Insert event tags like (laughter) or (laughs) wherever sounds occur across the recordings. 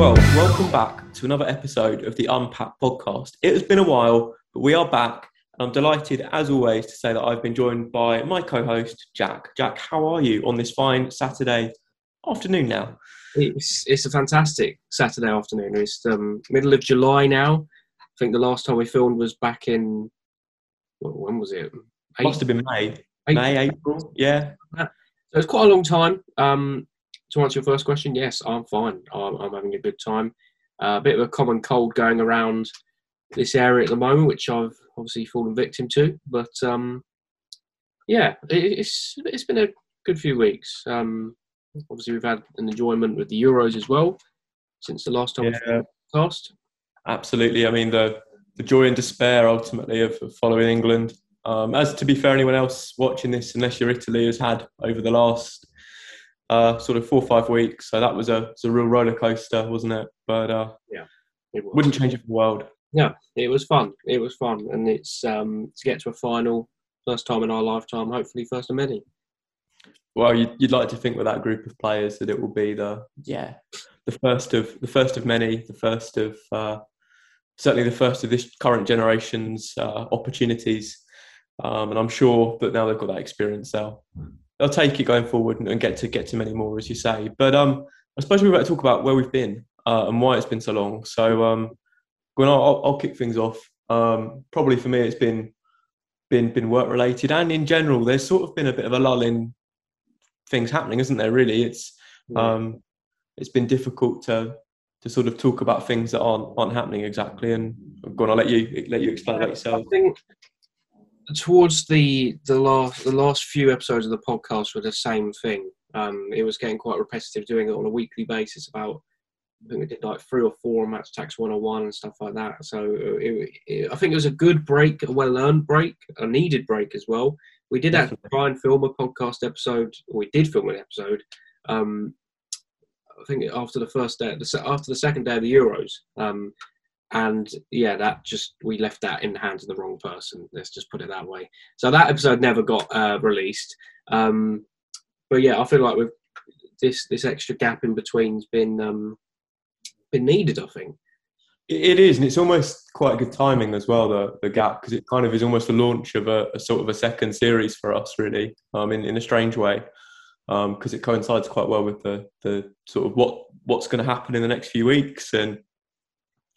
Well, welcome back to another episode of the Unpacked podcast. It has been a while, but we are back. And I'm delighted, as always, to say that I've been joined by my co host, Jack. Jack, how are you on this fine Saturday afternoon now? It's, it's a fantastic Saturday afternoon. It's um, middle of July now. I think the last time we filmed was back in, well, when was it? Eight, Must have been May. May, April, yeah. So it's quite a long time. Um, to answer your first question, yes, I'm fine. I'm, I'm having a good time. Uh, a bit of a common cold going around this area at the moment, which I've obviously fallen victim to. But um, yeah, it, it's it's been a good few weeks. Um, obviously, we've had an enjoyment with the Euros as well since the last time yeah. we cast. Absolutely. I mean, the the joy and despair ultimately of, of following England. Um, as to be fair, anyone else watching this, unless you're Italy, has had over the last uh, sort of four or five weeks. So that was a, was a real roller coaster, wasn't it? But uh, yeah, it wouldn't change it for the world. Yeah, it was fun. It was fun, and it's um, to get to a final, first time in our lifetime, hopefully first of many. Well, you'd, you'd like to think with that group of players that it will be the yeah the first of the first of many, the first of uh, certainly the first of this current generation's uh, opportunities. Um, and I'm sure that now they've got that experience, they'll they'll take it going forward and, and, get to get to many more, as you say. But um, I suppose we're about to talk about where we've been uh, and why it's been so long. So um, when I'll, I'll, kick things off. Um, probably for me, it's been been been work related and in general. There's sort of been a bit of a lull in things happening, isn't there? Really, it's um, it's been difficult to to sort of talk about things that aren't aren't happening exactly. And go on, I'll let you let you explain about yourself. I think towards the the last the last few episodes of the podcast were the same thing. Um, it was getting quite repetitive doing it on a weekly basis. About I think we did like three or four Match Attax 101 and stuff like that. So it, it, I think it was a good break, a well earned break, a needed break as well. We did actually try and film a podcast episode. We did film an episode. Um, I think after the first day, after the second day of the Euros, um, and yeah, that just we left that in the hands of the wrong person. Let's just put it that way. So that episode never got uh, released. Um, but yeah, I feel like with this this extra gap in between's been um, been needed. I think it is, and it's almost quite good timing as well. The the gap because it kind of is almost the launch of a, a, sort of a second series for us, really, um, in in a strange way, because um, it coincides quite well with the the sort of what what's going to happen in the next few weeks and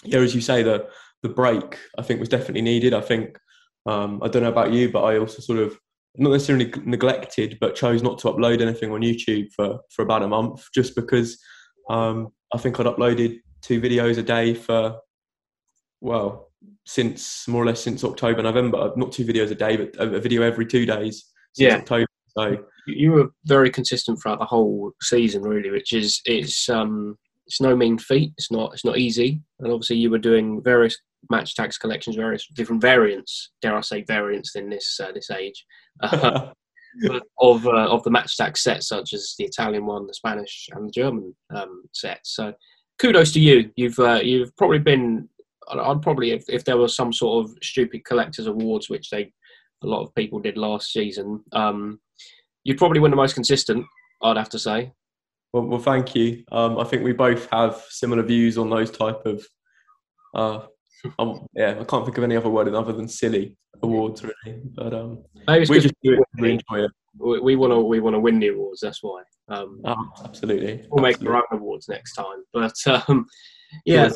yeah, as you say, the the break I think was definitely needed. I think um, I don't know about you, but I also sort of not necessarily neglected, but chose not to upload anything on YouTube for for about a month, just because um, I think I'd uploaded two videos a day for well since more or less since October, November. Not two videos a day, but a video every two days yeah. October. So you were very consistent throughout the whole season, really, which is it's um, it's no mean feat. It's not it's not easy, and obviously you were doing various Match Attax collections, various different variants. Dare I say variants in this uh, this age (laughs) uh, of uh, of the Match Attax sets, such as the Italian one, the Spanish, and the German um, sets. So kudos to you. You've uh, you've probably been. I'd probably if, if there was some sort of stupid collectors awards, which they a lot of people did last season. Um, you'd probably win the most consistent. I'd have to say. Well, well thank you. Um, I think we both have similar views on those type of. Uh, um, yeah, I can't think of any other word other than silly awards, really. But um, we just do it. We enjoy it. We want to we want to win the awards. That's why. Um, oh, absolutely. We'll absolutely. make our own awards next time. But um, (laughs) yeah,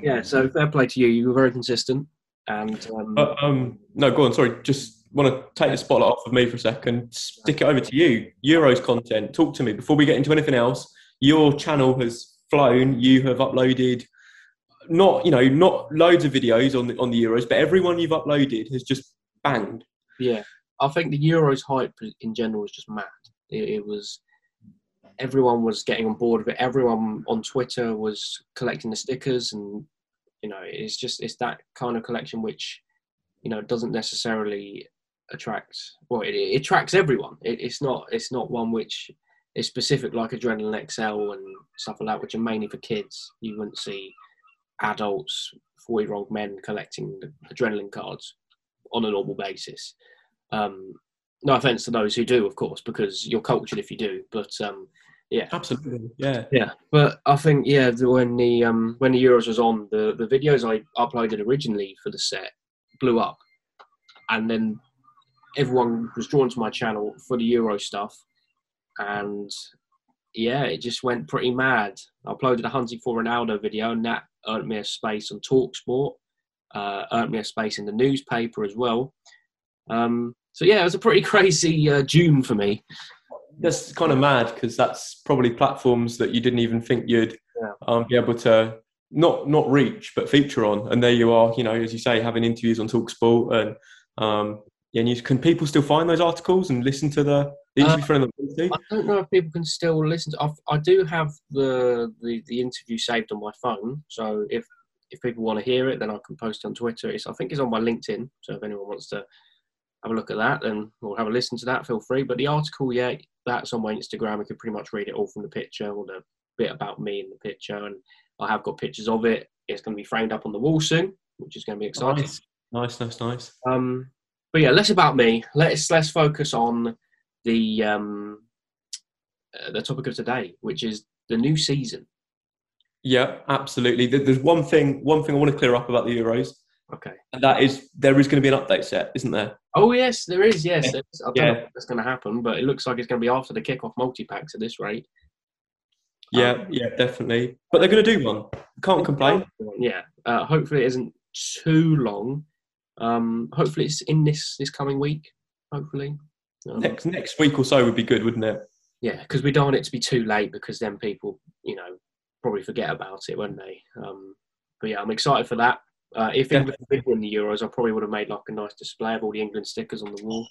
yeah. So fair play to you. You were very consistent. And um, uh, um, no, go on. Sorry, just want to take the spotlight off of me for a second, stick it over to you. Euros content. Talk to me before we get into anything else. Your channel has flown. You have uploaded not you know not loads of videos on the on the Euros, but everyone you've uploaded has just banged. Yeah, I think the Euros hype in general was just mad. It, it was everyone was getting on board with it. Everyone on Twitter was collecting the stickers, and you know it's just it's that kind of collection which you know doesn't necessarily attract well it, it attracts everyone it, it's not it's not one which is specific like Adrenalyn XL and stuff like that which are mainly for kids you wouldn't see adults four year old men collecting Adrenalyn cards on a normal basis um, no offense to those who do of course because you're cultured if you do but um, Yeah, absolutely. Yeah, yeah. But I think yeah, the, when the um when the Euros was on, the the videos I uploaded originally for the set blew up, and then everyone was drawn to my channel for the Euro stuff, and yeah, it just went pretty mad. I uploaded a hunting for Ronaldo video, and that earned me a space on Talksport, uh, earned me a space in the newspaper as well. Um, so yeah, it was a pretty (laughs) crazy uh, June for me. That's kind of mad because that's probably platforms that you didn't even think you'd yeah. um, be able to not not reach but feature on, and there you are. You know, as you say, having interviews on Talksport and um, yeah, and you, can people still find those articles and listen to the, the interview uh, from the I don't know if people can still listen to. I've, I do have the, the the interview saved on my phone, so if if people want to hear it, then I can post it on Twitter. It's, I think it's on my LinkedIn, so if anyone wants to have a look at that, then or have a listen to that, feel free. But the article, yeah, that's on my Instagram. You can pretty much read it all from the picture or the bit about me in the picture, and I have got pictures of it. It's going to be framed up on the wall soon, which is going to be exciting. Nice, nice, nice, nice. Um, but yeah, less about me. Let's let's focus on the um, uh, the topic of today, which is the new season. Yeah, absolutely. There's one thing one thing I want to clear up about the Euros. Okay. And that is there is going to be an update set, isn't there? Oh yes, there is. Yes, yeah. I don't yeah. know what's going to happen, but it looks like it's going to be after the kickoff multi packs at this rate. Yeah, um, yeah, definitely. But they're going to do one. Can't complain. Yeah. Uh, hopefully, it isn't too long. Um, hopefully, it's in this this coming week. Hopefully, um, next next week or so would be good, wouldn't it? Yeah, because we don't want it to be too late because then people, you know, probably forget about it, won't they? Um, but yeah, I'm excited for that. Uh, if England did win the Euros, I probably would have made like a nice display of all the England stickers on the wall.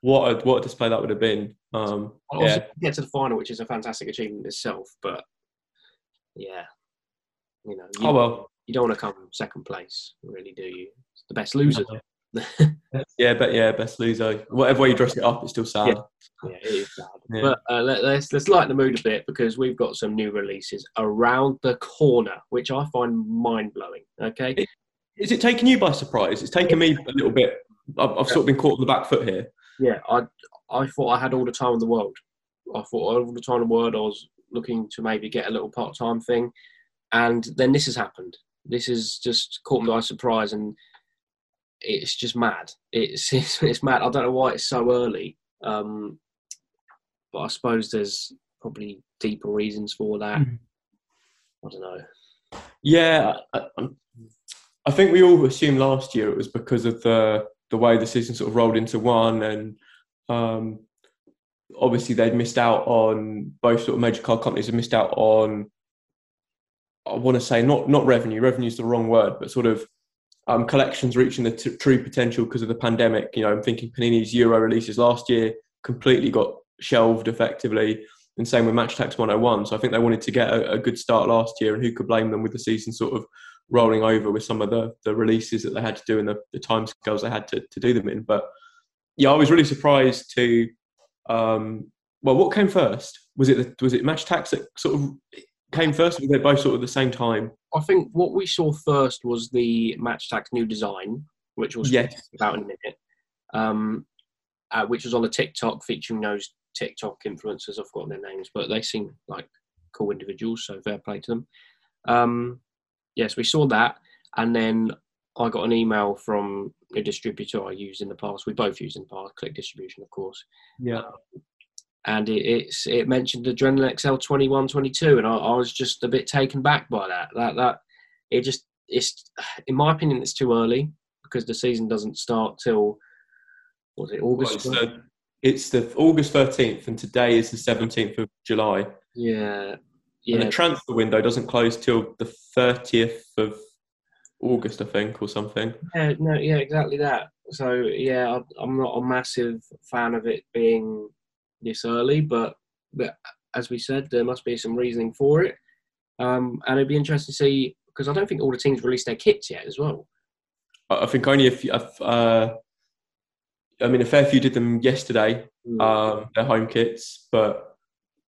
What a, what a display that would have been. Um, yeah. get to the final, which is a fantastic achievement itself. But yeah, you know, you, oh well, you don't want to come second place, really, do you? the best loser. (laughs) yeah, but yeah, best loser. Whatever way you dress it up, it's still sad. Yeah, yeah it is sad. Yeah. But uh, let, us let's, let's lighten the mood a bit because we've got some new releases around the corner, which I find mind blowing. Okay, is it taking you by surprise? It's taken me a little bit. I've, I've sort of been caught on the back foot here. Yeah, I I thought I had all the time in the world. I thought all the time in the world I was looking to maybe get a little part time thing, and then this has happened. This has just caught me by surprise, and it's just mad. It's, (laughs) it's, it's mad. I don't know why it's so early, um, but I suppose there's probably deeper reasons for that. Mm. I don't know. Yeah, I, I, think we all assumed last year it was because of the the way the season sort of rolled into one, and um, obviously they'd missed out on both sort of major car companies had missed out on. I want to say not not revenue. Revenue is the wrong word, but sort of um, collections reaching the t- true potential because of the pandemic. You know, I'm thinking Panini's Euro releases last year completely got shelved effectively, and same with Match Attax 101. So I think they wanted to get a, a, good start last year, and who could blame them with the season sort of rolling over with some of the, the releases that they had to do and the, the time scales they had to, to do them in. But yeah, I was really surprised to. Um, well, what came first? Was it the, was it Match Attax that sort of came first? Were they both sort of at the same time? I think what we saw first was the Match Attax new design, which was yes. about in a minute, um, uh, which was on a TikTok featuring those TikTok influencers. I've forgotten their names, but they seem like cool individuals, so fair play to them. Um, yes, we saw that, and then I got an email from a distributor I used in the past. We both used in the past, Click Distribution, of course. Yeah. Um, and it, it's it mentioned Adrenalyn XL twenty one twenty two, and I, I, was just a bit taken back by that. That that it just it's in my opinion it's too early because the season doesn't start till was it August? Well, it's, the, it's the August thirteenth, and today is the seventeenth of July. Yeah, yeah. And the transfer window doesn't close till the thirtieth of August, I think, or something. Yeah, no, yeah, exactly that. So yeah, I, I'm not a massive fan of it being this early, but, but as we said, there must be some reasoning for it. Um, and it'd be interesting to see because I don't think all the teams released their kits yet as well. I think only if, if uh, I mean, a fair few did them yesterday, mm. um, their home kits. But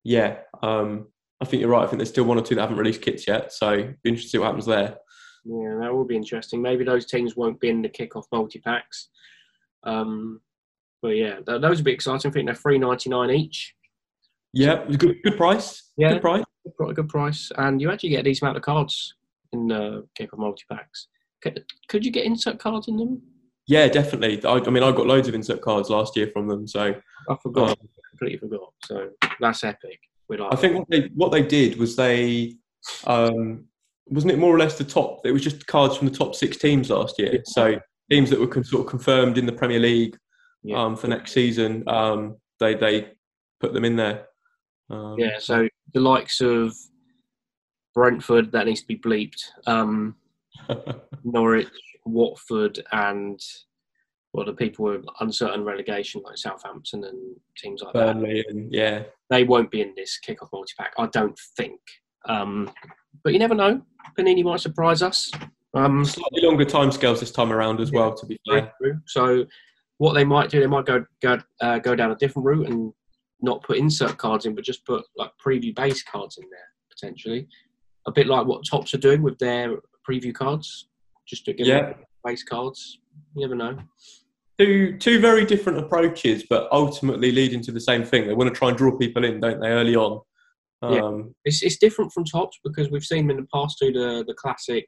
yeah, um, I think you're right. I think there's still one or two that haven't released kits yet. So be interesting to see what happens there. Yeah, that will be interesting. Maybe those teams won't be in the kickoff multi packs. Um, but yeah, those would be exciting. I think they're three ninety nine each. Yeah, a good good price. Yeah. Good price. Got a good price, and you actually get a decent amount of cards in uh, Kickoff multi packs. Could, could you get insert cards in them? Yeah, definitely. I, I mean, I got loads of insert cards last year from them, so I forgot. completely forgot. So that's epic. We like I think what they what they did was they um, wasn't it more or less the top. It was just cards from the top six teams last year. Yeah. So teams that were con- sort of confirmed in the Premier League Yeah. um, for next season. Um, they they put them in there. Um, Yeah, so the likes of Brentford, that needs to be bleeped. Um, (laughs) Norwich, Watford, and well, the people with uncertain relegation like Southampton and teams like that, Burnley and yeah, they won't be in this kickoff multi pack, I don't think. Um, but you never know. Panini might surprise us. Um, slightly longer timescales this time around as well. To be fair. So what they might do, they might go go uh, go down a different route and not put insert cards in, but just put like preview base cards in there potentially. A bit like what Topps are doing with their preview cards, just to give Yeah. them base cards. You never know. two two very different approaches, but ultimately leading to the same thing. They want to try and draw people in, don't they, early on? Yeah. Um, It's it's different from Topps because we've seen them in the past do the the classic,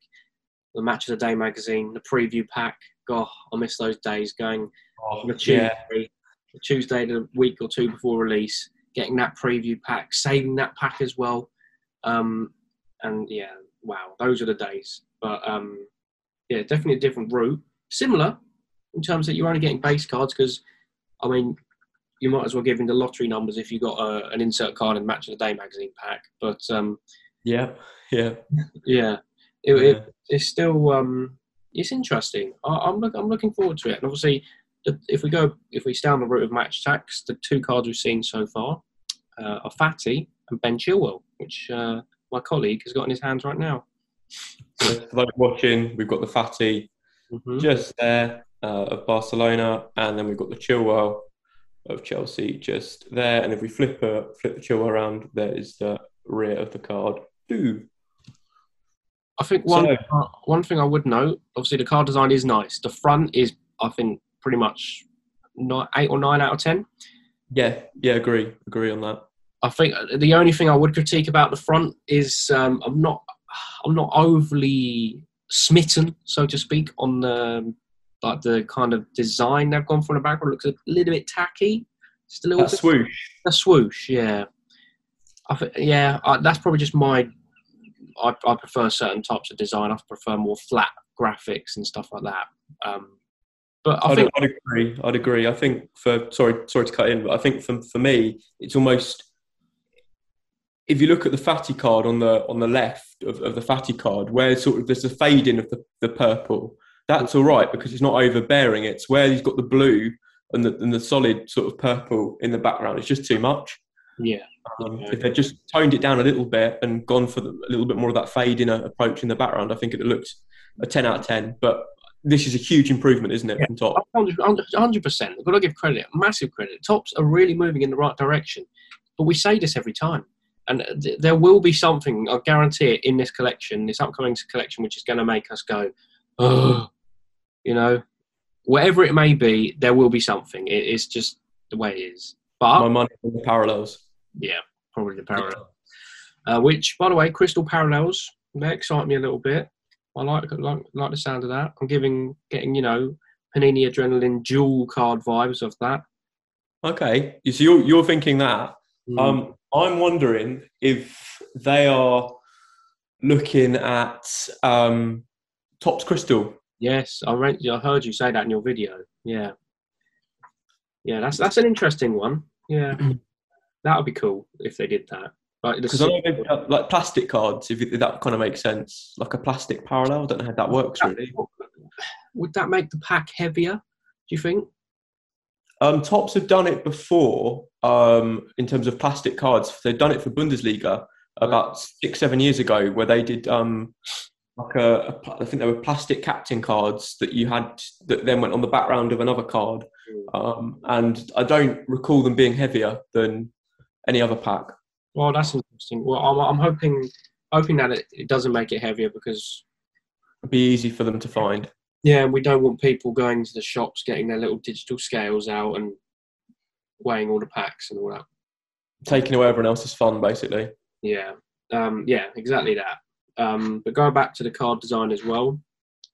the Match of the Day magazine, the preview pack. God, I miss those days going on a Tuesday, yeah, a Tuesday the week or two before release, getting that preview pack, saving that pack as well. Um, and yeah, wow, those are the days. But um, yeah, definitely a different route. Similar in terms that you're only getting base cards because, I mean, you might as well give in the lottery numbers if you got a, an insert card in Match of the Day magazine pack. But um, yeah, yeah. yeah, it, yeah. it, it's still um, it's interesting. I, I'm look, I'm looking forward to it. And obviously, if we go if we stay on the route of Match Attax, the two cards we've seen so far uh, are Fati and Ben Chilwell, which uh, my colleague has got in his hands right now. So for those watching, we've got the Fati Mhm. just there uh, of Barcelona, and then we've got the Chilwell of Chelsea just there. And if we flip uh, flip the Chilwell around, there is the rear of the card. Ooh. I think one So- uh, one thing I would note, obviously, the card design is nice. The front is, I think, pretty much not eight or nine out of ten. Yeah, yeah, agree, agree on that. I think the only thing I would critique about the front is um, I'm not I'm not overly smitten, so to speak, on the like the kind of design they've gone for in the background. Looks a little bit tacky, just a little That bit. swoosh. A swoosh, yeah. I think, yeah, I, that's probably just my. I, I prefer certain types of design. I prefer more flat graphics and stuff like that. Um, but I I'd, think I'd agree. I'd agree. I think for sorry, sorry to cut in, but I think for for me, it's almost if you look at the Fati card on the on the left of, of the Fati card, where sort of there's a fading of the, the purple, that's all right because it's not overbearing. It's where he's got the blue and the and the solid sort of purple in the background. It's just too much. yeah, Um, Yeah. If they'd just toned it down a little bit and gone for the, a little bit more of that fading approach in the background, I think it looked a ten out of ten. But this is a huge improvement, isn't it, Yeah. from top? hundred percent. I've got to give credit, massive credit. Topps are really moving in the right direction, but we say this every time, and th- there will be something. I guarantee it in this collection, this upcoming collection, which is going to make us go, oh, you know, whatever it may be, there will be something. It, it's just the way it is. But My money on the parallels. yeah, probably the parallel. Uh, which, by the way, crystal parallels they excite me a little bit. I like like like the sound of that. I'm giving getting you know Panini Adrenalyn dual card vibes of that. Okay, so you're you're thinking that. Mm. Um, I'm wondering if they are looking at um, Topps Crystal. yes, I read, I heard you say that in your video. Yeah, yeah, that's that's an interesting one. Yeah, (clears throat) that would be cool if they did that. Like the Because I know they've got, like plastic cards, if, if that kind of makes sense, like a plastic parallel. I don't know how that works really. would that make the pack heavier? Do you think? Um, Topps have done it before um, in terms of plastic cards. They've done it for Bundesliga about six, seven years ago, where they did um, like a, a I think they were plastic captain cards that you had that then went on the background of another card. Um, and I don't recall them being heavier than any other pack. Well, that's interesting. Well, I'm, I'm hoping hoping that it, it doesn't make it heavier because It'd be easy for them to find. Yeah, and we don't want people going to the shops, getting their little digital scales out and weighing all the packs and all that. taking away everyone else's fun, basically. Yeah, um, yeah, exactly that. Um, but going back to the card design as well,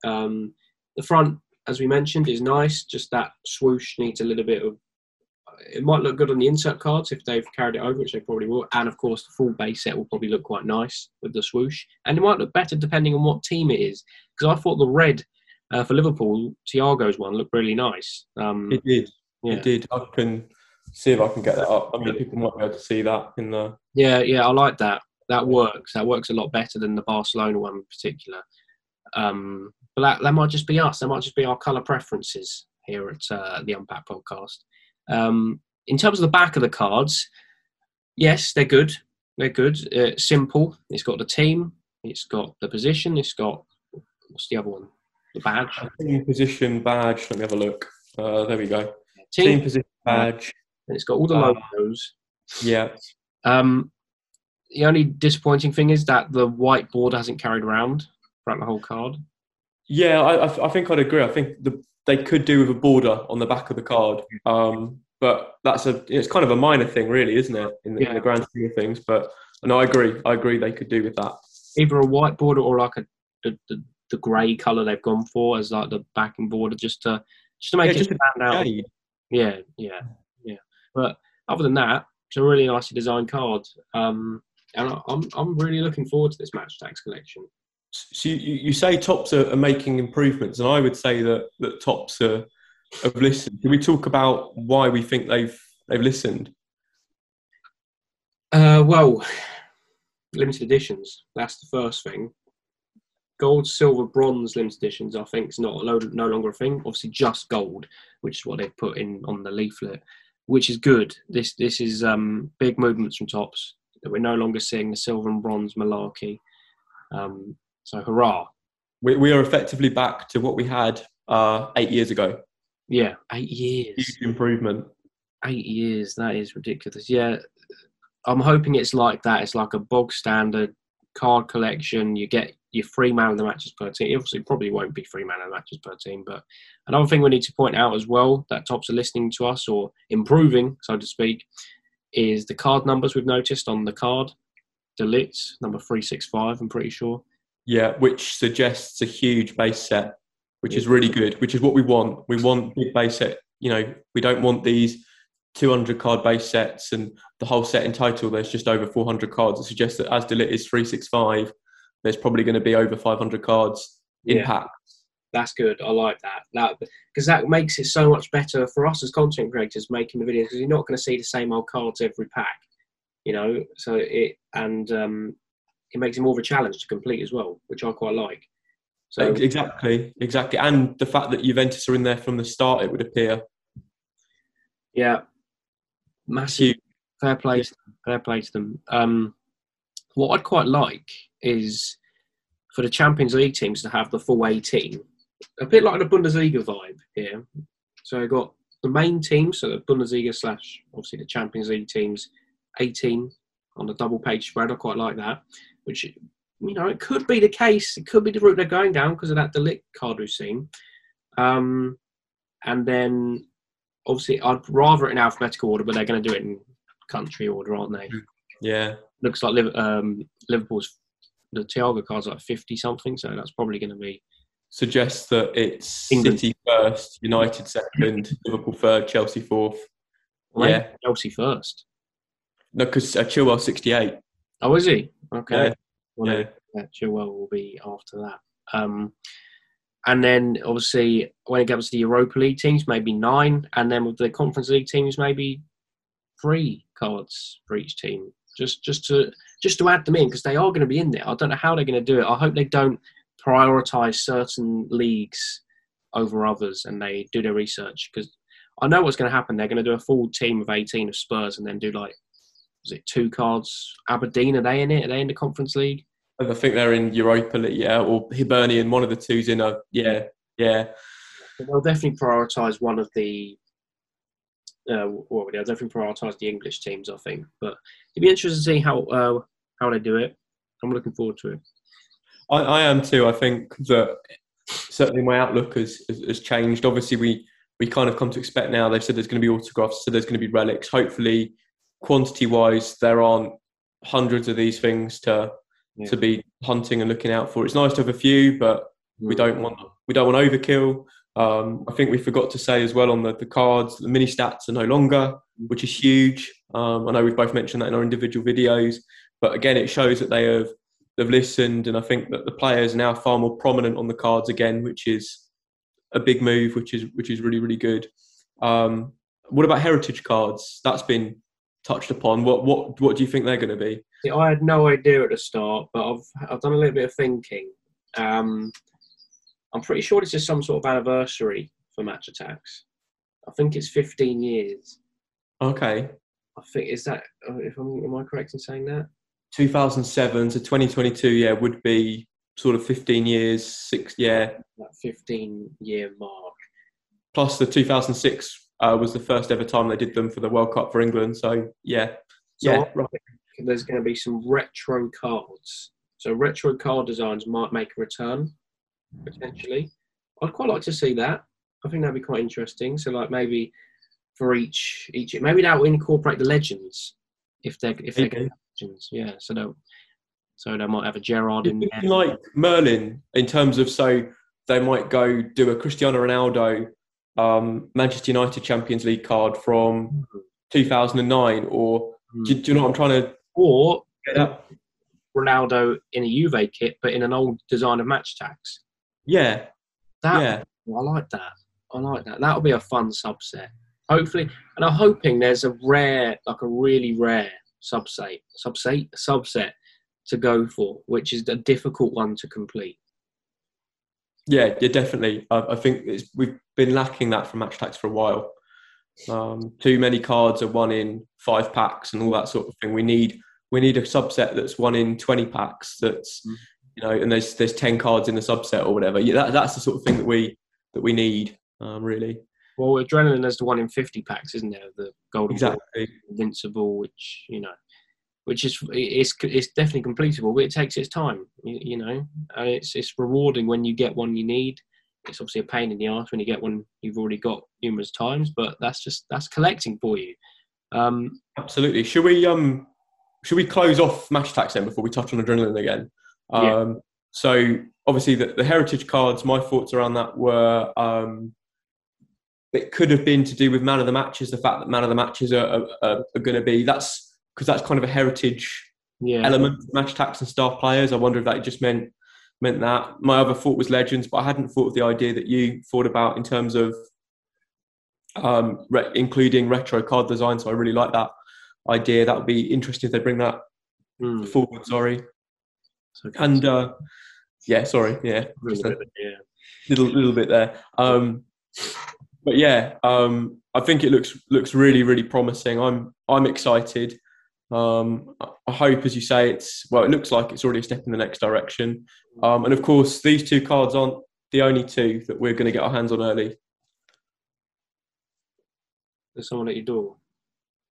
um, the front, as we mentioned, is nice. Just that swoosh needs a little bit of. It might look good on the insert cards if they've carried it over, which they probably will. And of course, the full base set will probably look quite nice with the swoosh. And it might look better depending on what team it is. Because I thought the red uh, for Liverpool, Thiago's one looked really nice. Um, It did. yeah. It did. I can see if I can get that up. I mean, people might be able to see that in the. Yeah, yeah, I like that. That works. That works a lot better than the Barcelona one in particular. Um, but that, that might just be us. That might just be our colour preferences here at uh, the Unpacked podcast. Um, in terms of the back of the cards, yes, they're good. They're good. Uh, simple. It's got the team. It's got the position. It's got what's the other one? The badge. Team position badge. Let me have a look. Uh, there we go. Team. Team position badge. And it's got all the Uh, logos. Yeah. Um, the only disappointing thing is that the white border hasn't carried around throughout the whole card. Yeah, I, I, I think I'd agree. I think the, they could do with a border on the back of the card, um, but that's a it's kind of a minor thing, really, isn't it, in the, in the grand scheme of things? But no, I agree. I agree. They could do with that. Either a white border or like a the, the, the grey colour they've gone for as like the backing border, just to just to make Yeah, it just stand out. Shade. Yeah, yeah, yeah. But other than that, it's a really nicely designed card. Um, and I'm I'm really looking forward to this Match Attax collection. So you, you say Topps are, are making improvements, and I would say that that Topps are have listened. Can we talk about why we think they've they've listened? Uh, well, limited editions. That's the first thing. Gold, silver, bronze limited editions. I think is not no, no longer a thing. Obviously, just gold, which is what they've put in on the leaflet, which is good. This this is um, big movements from Topps. That we're no longer seeing the silver and bronze malarkey. Um, so hurrah! We, we are effectively back to what we had uh, eight years ago. Yeah, eight years. Huge improvement. Eight years. That is ridiculous. Yeah, I'm hoping it's like that. It's like a bog standard card collection. You get your three man of the matches per team. Obviously, it probably won't be three man of the matches per team. But another thing we need to point out as well that Topps are listening to us or improving, so to speak, is the card numbers we've noticed on the card. De Ligt number three six five. I'm pretty sure. Yeah, which suggests a huge base set, which is really good, which is what we want. We want big base set. You know, we don't want these 200 card base sets and the whole set in total. There's just over 400 cards. It suggests that as De Ligt is 365, there's probably going to be over 500 cards in Yeah. pack. That's good. I like that. That because that makes it so much better for us as content creators making the videos because you're not going to see the same old cards every pack, you know. So it and um, it makes it more of a challenge to complete as well, which I quite like. So exactly, exactly. And the fact that Juventus are in there from the start, it would appear. yeah, massive fair play, to them, fair play to them. Um, what I'd quite like is for the Champions League teams to have the full 18, a bit like the Bundesliga vibe here. So I got the main teams, so the Bundesliga slash obviously the Champions League teams, 18 on the double page spread. I quite like that, which you know it could be the case. It could be the route they're going down because of that De Ligt card we've seen. Um, and then obviously I'd rather it in alphabetical order, but they're going to do it in country order, aren't they? Yeah. Looks like um, Liverpool's the Thiago card's like 50 something, so that's probably going to be Suggests that it's England. City first, United second, Liverpool third, Chelsea fourth. well, Yeah. Chelsea first. No, because uh, Chilwell 68. Oh, is he? Okay. Yeah. Well, Yeah. yeah, Chilwell will be after that. Um, and then obviously when it comes to the Europa League teams, maybe nine, and then with the Conference League teams, maybe three cards for each team, just just to just to add them in because they are going to be in there. I don't know how they're going to do it. I hope they don't prioritize certain leagues over others and they do their research because I know what's going to happen. They're going to do a full team of eighteen of Spurs and then do like was it two cards? Aberdeen are they in it? Are they in the Conference League? I think they're in Europa League, yeah, or Hibernian. One of the two's in a yeah, yeah. They'll definitely prioritise one of the. Uh, well, they'll definitely prioritise the English teams, I think. But it'd be interesting to see how uh, how they do it. I'm looking forward to it. I, I am too. I think that certainly my outlook has, has, has changed. Obviously, we we kind of come to expect now. They've said there's going to be autographs, so there's going to be relics. Hopefully, quantity wise, there aren't hundreds of these things to Yeah. to be hunting and looking out for. It's nice to have a few, but we don't want we don't want overkill. Um, I think we forgot to say as well on the, the cards, the mini stats are no longer, which is huge. Um, I know we've both mentioned that in our individual videos, but again, it shows that they have they've listened, and I think that the players are now far more prominent on the cards again, which is a big move, which is which is really really good. Um, what about heritage cards? That's been touched upon. What what what do you think they're going to be? See, I had no idea at the start, but I've I've done a little bit of thinking. Um, I'm pretty sure this is some sort of anniversary for Match Attax. I think it's 15 years. Okay, I think is that if I'm am I correct in saying that? 2007 to 2022, yeah, would be sort of 15 years, six, yeah. That 15 year mark. Plus the 2006 uh, was the first ever time they did them for the World Cup for England. So yeah, So yeah, right. there's going to be some retro cards. So retro card designs might make a return potentially. I'd quite like to see that. I think that'd be quite interesting. So like maybe for each each maybe that will incorporate the legends if they're if they're legends. Yeah. So they'll so they might have a Gerrard in there. Like Merlin in terms of so they might go do a Cristiano Ronaldo um, Manchester United Champions League card from 2009, or do, do you know what I'm trying to Or? Ronaldo in a Juve kit, but in an old design of Match Attax. Yeah, That yeah, I like that. I like that. That'll be a fun subset. Hopefully, and I'm hoping there's a rare, like a really rare subset, subset, subset to go for, which is a difficult one to complete. Yeah, yeah, definitely. I, I think it's, we've been lacking that from Match Attax for a while. Um, too many cards are one in five packs and all that sort of thing. We need we need a subset that's one in twenty packs. That's Mm. you know, and there's there's ten cards in the subset or whatever. Yeah, that, that's the sort of thing that we that we need. Um, really, Well, Adrenalyn is the one in 50 packs, isn't there? The Golden Ball, exactly. Invincible, which you know, which is it's it's definitely completable, but it takes its time. You, you know, and it's it's rewarding when you get one you need. It's obviously a pain in the ass when you get one you've already got numerous times, but that's just that's collecting for you. Um, Absolutely. Should we um should we close off Match Attax then before we touch on Adrenalyn again? Yeah. Um so obviously the, the heritage cards, my thoughts around that were um it could have been to do with man of the matches, the fact that man of the matches are, are, are, are going to be that's because that's kind of a heritage yeah, element Match Attax and star players. I wonder if that just meant meant that. My other thought was legends, but I hadn't thought of the idea that you thought about in terms of um, re- including retro card design. So I really like that idea. That would be interesting if they bring that Mm, forward. Sorry, so and uh, yeah, sorry, yeah, a yeah. little little bit there. Um, but yeah, um, I think it looks looks really really promising. I'm I'm excited. Um, I- hope, as you say, it's well. It looks like it's already a step in the next direction. Um, and of course, these two cards aren't the only two that we're going to get our hands on early. There's someone at your door.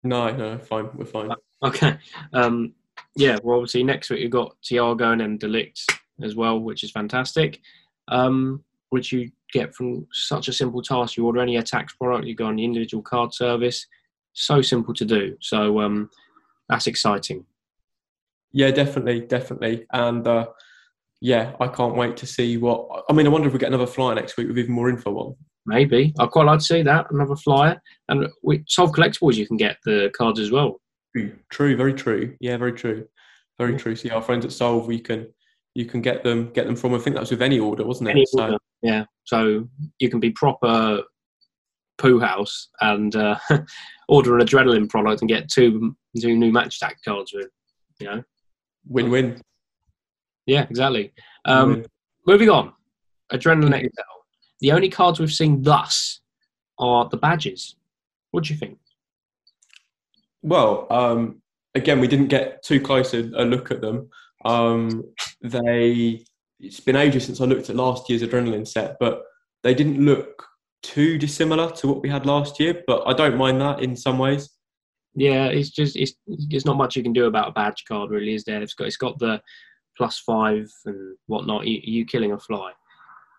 No, no, fine, we're fine. Okay. Um, yeah, well, obviously next week you've got Thiago and then De Ligt as well, which is fantastic. Um, which you get from such a simple task. You order any Attax product, you go on the individual card service. So simple to do. So um, that's exciting. Yeah, definitely, definitely, and uh, yeah, I can't wait to see what. I mean, I wonder if we get another flyer next week with even more info on. Maybe I'd quite like to see that another flyer. And with Solve Collectibles, you can get the cards as well. True, true, very true. Yeah, very true, very true. So yeah, our friends at Solve, we can you can get them get them from. I think that was with any order, wasn't it? Any so order. Yeah, so you can be proper poo house and uh, (laughs) order an Adrenalyn product and get two two new Match Attax cards with. You know, win-win. yeah, exactly. Um, Win-win. moving on, Adrenalyn XL. The only cards we've seen thus are the badges. What do you think? Well, um, again, we didn't get too close a, a look at them. Um, they it's been ages since I looked at last year's Adrenalyn set, but they didn't look too dissimilar to what we had last year. But I don't mind that in some ways. Yeah, it's just it's there's not much you can do about a badge card, really, is there? It's got it's got the plus five and whatnot. You, you killing a fly.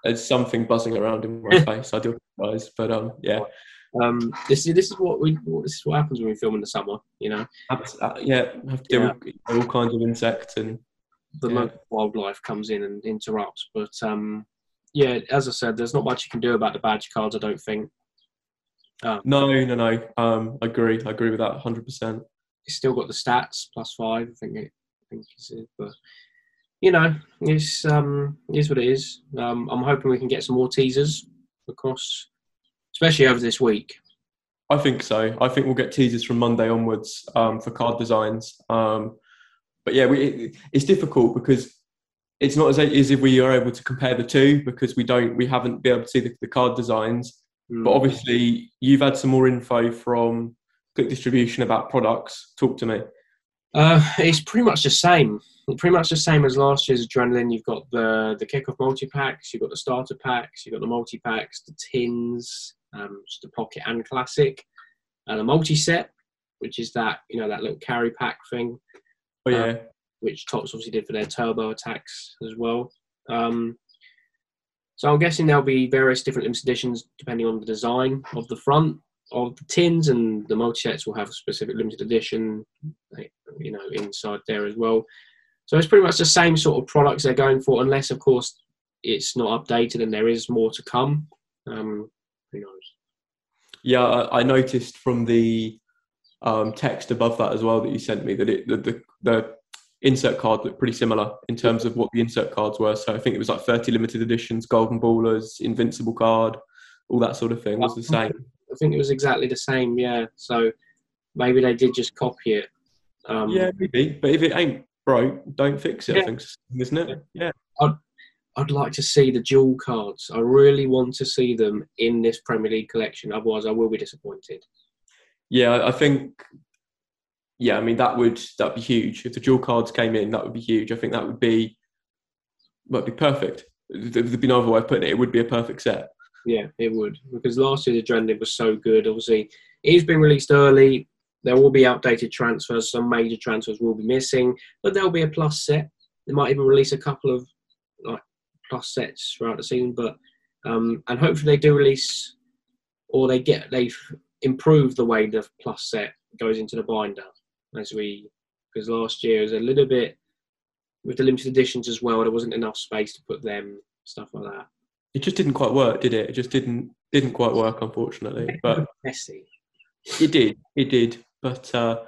There's something buzzing around in my (laughs) face. I do apologise, but um, yeah. Um, this is this is what we this is what happens when we film in the summer. You know, uh, yeah, have to deal yeah. with all kinds of insects and the yeah. local wildlife comes in and interrupts. But um, yeah, as I said, there's not much you can do about the badge cards. I don't think. Um, no, no, no. Um, I agree. I agree with that 100. percent It's still got the stats plus five. I think it. I think it's it, but you know, it's um, is what it is. Um, I'm hoping we can get some more teasers across, especially over this week. I think so. I think we'll get teasers from Monday onwards um, for card designs. Um, but yeah, we, it, it's difficult because it's not as, as if we are able to compare the two because we don't, we haven't been able to see the, the card designs. Mm. But obviously, you've had some more info from Click Distribution about products. Talk to me. Uh, it's pretty much the same. Pretty much the same as last year's Adrenalyn. You've got the the kickoff multi packs, you've got the starter packs, you've got the multi packs, the tins, um, just the pocket and classic, and a multi set, which is that you know that little carry pack thing. Oh yeah. Um, which Topps obviously did for their Turbo Attax as well. Um, so I'm guessing there'll be various different limited editions depending on the design of the front of the tins, and the multi sets will have a specific limited edition, you know, inside there as well. So it's pretty much the same sort of products they're going for, unless of course it's not updated and there is more to come. Um, who knows? Yeah, I noticed from the um, text above that as well that you sent me that it the, the, the insert card looked pretty similar in terms of what the insert cards were. So I think it was like 30 limited editions, golden ballers, invincible card, all that sort of thing was the same. I think it was exactly the same, yeah. So maybe they did just copy it. Um, yeah, maybe. But if it ain't broke, don't fix it, yeah. I think, isn't it? Yeah. I'd, I'd like to see the dual cards. I really want to see them in this Premier League collection. Otherwise, I will be disappointed. Yeah, I think yeah, I mean that would that be huge if the dual cards came in. That would be huge. I think that would be would be perfect. There'd be no other way of putting it. It would be a perfect set. Yeah, it would because last year's Adrenalyn was so good. Obviously, it's been released early. There will be outdated transfers. Some major transfers will be missing, but there'll be a plus set. They might even release a couple of like plus sets throughout the season. But um, and hopefully they do release or they get they've improved the way the plus set goes into the binder as we because last year was a little bit with the limited editions as well. There wasn't enough space to put them stuff like that. It just didn't quite work, did it? It just didn't didn't quite work, unfortunately. (laughs) But messy. It did. It did. But uh,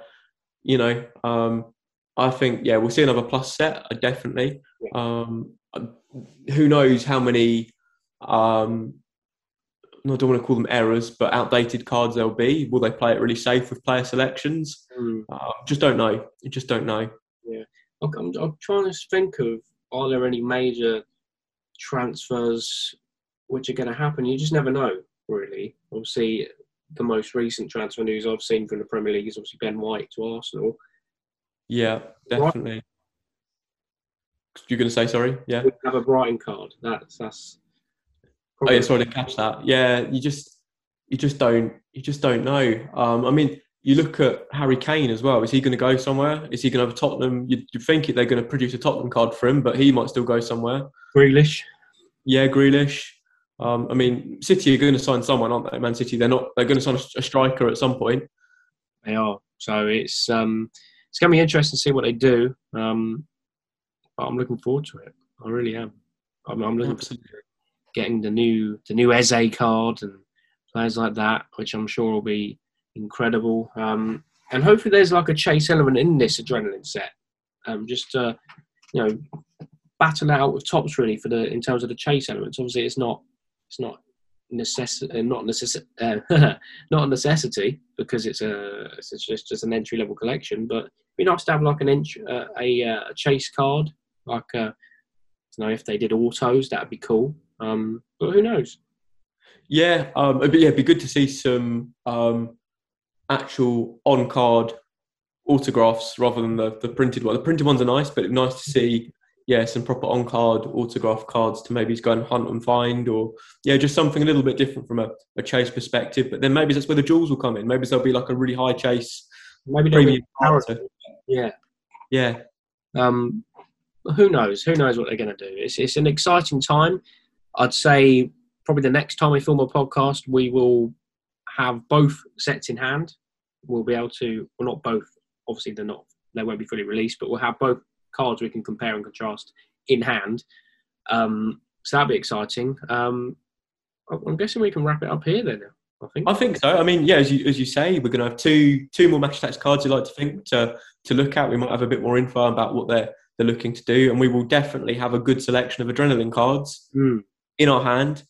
you know, um, I think yeah, we'll see another plus set. Uh, definitely. Yeah. Um, who knows how many um, I don't want to call them errors, but outdated cards they'll be. Will they play it really safe with player selections? Mm. Uh, just don't know. You just don't know. Yeah, I'm, I'm trying to think of are there any major transfers which are going to happen? You just never know, really. Obviously, the most recent transfer news I've seen from the Premier League is obviously Ben White to Arsenal. Yeah, definitely. Right. You're going to say sorry? Yeah. We have a Brighton card. That's that's Probably. Oh yeah, sorry to catch that. Yeah, you just you just don't you just don't know. Um, I mean, you look at Harry Kane as well. Is he going to go somewhere? Is he going to have Tottenham? You, you think they're going to produce a Tottenham card for him, but he might still go somewhere. Grealish. Yeah, Grealish. Um, I mean, City are going to sign someone, aren't they? Man City. They're not. They're going to sign a, a striker at some point. They are. So it's um, it's going to be interesting to see what they do. Um, but I'm looking forward to it. I really am. I'm, I'm looking Absolutely getting the new the new Eze card and players like that, which I'm sure will be incredible. Um, and hopefully, there's like a chase element in this Adrenalyn set. Um, just uh, you know, battle out with Topps really for the in terms of the chase elements. Obviously, it's not it's not necessity uh, not necess- uh, (laughs) not a necessity because it's a it's just just an entry level collection. But it'd be nice to have like an inch uh, a, uh, a chase card, like uh, you know if they did autos, that'd be cool. Um, but who knows? Yeah, um, but yeah, it'd be good to see some um, actual on card autographs rather than the, the printed one. The printed ones are nice, but it's nice to see yeah some proper on card autograph cards to maybe go and hunt and find, or yeah, just something a little bit different from a, a chase perspective. But then maybe that's where the jewels will come in. Maybe there'll be like a really high chase. Maybe premium Yeah, yeah. Um, who knows? Who knows what they're going to do? It's it's an exciting time. I'd say probably the next time we film a podcast, we will have both sets in hand. We'll be able to, well, not both. Obviously, they're not. They won't be fully released, but we'll have both cards we can compare and contrast in hand. Um, so that'll be exciting. Um, I'm guessing we can wrap it up here then. I think. I think so. I mean, yeah, as you as you say, we're going to have two two more Match Attax cards. You like to think to to look at. We might have a bit more info about what they're they're looking to do, and we will definitely have a good selection of Adrenalyn cards Mm. In our hand,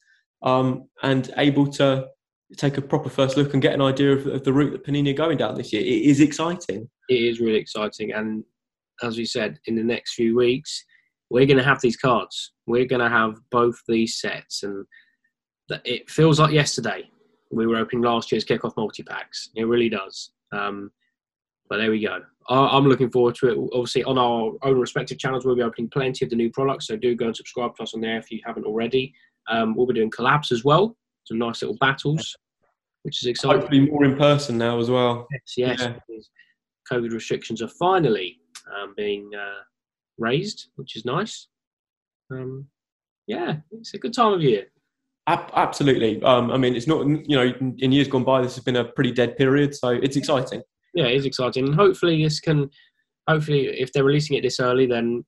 um, and able to take a proper first look and get an idea of, of the route that Panini are going down this year. It is exciting. It is really exciting, and as we said, in the next few weeks, we're going to have these cards. We're going to have both these sets, and it feels like yesterday we were opening last year's kickoff multi packs. It really does. Um, but there we go. I- I'm looking forward to it. Obviously, on our own respective channels, we'll be opening plenty of the new products. So do go and subscribe to us on there if you haven't already. Um, we'll be doing collabs as well. Some nice little battles, which is exciting. Hopefully, more in person now as well. Yes, yes. Yeah. COVID restrictions are finally um, being uh, raised, which is nice. Um, yeah, it's a good time of year. Absolutely. Um, I mean, it's not you know in years gone by, this has been a pretty dead period, so it's exciting. Yeah, it is exciting. And hopefully, this can, hopefully, if they're releasing it this early, then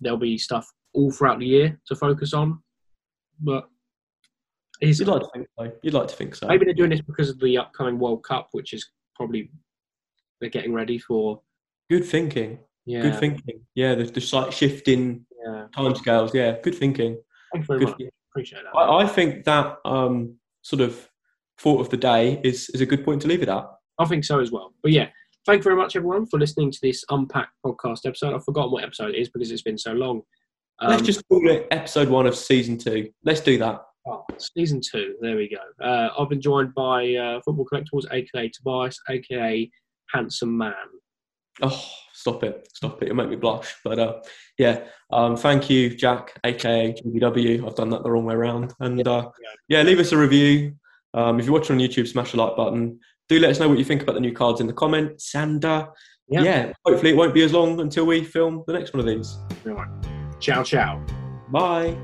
there'll be stuff all throughout the year to focus on. But it's, You'd like to think so. You'd like to think so. maybe they're doing this because of the upcoming World Cup, which is probably they're getting ready for. Good thinking. Yeah, Good thinking. Yeah, the, the slight shift in yeah. timescales. Yeah, good thinking. Thank you very Good much. Appreciate that. I, I think that um, sort of thought of the day is, is a good point to leave it at. I think so as well. But yeah, thank you very much, everyone, for listening to this Unpack podcast episode. I've forgotten what episode it is because it's been so long. Um, Let's just call it episode one of season two. Let's do that. oh, season two. There we go. Uh, I've been joined by uh, Football Collectibles, aka Tobias, aka Handsome Man. Oh, stop it. Stop it. It'll make me blush. But uh, yeah, um, thank you, Jack, aka GBW. I've done that the wrong way around. And uh, yeah, leave us a review. Um, if you're watching on YouTube, smash the like button. Do let us know what you think about the new cards in the comments. And uh, Yeah. yeah, hopefully it won't be as long until we film the next one of these. Right. Ciao, ciao. Bye.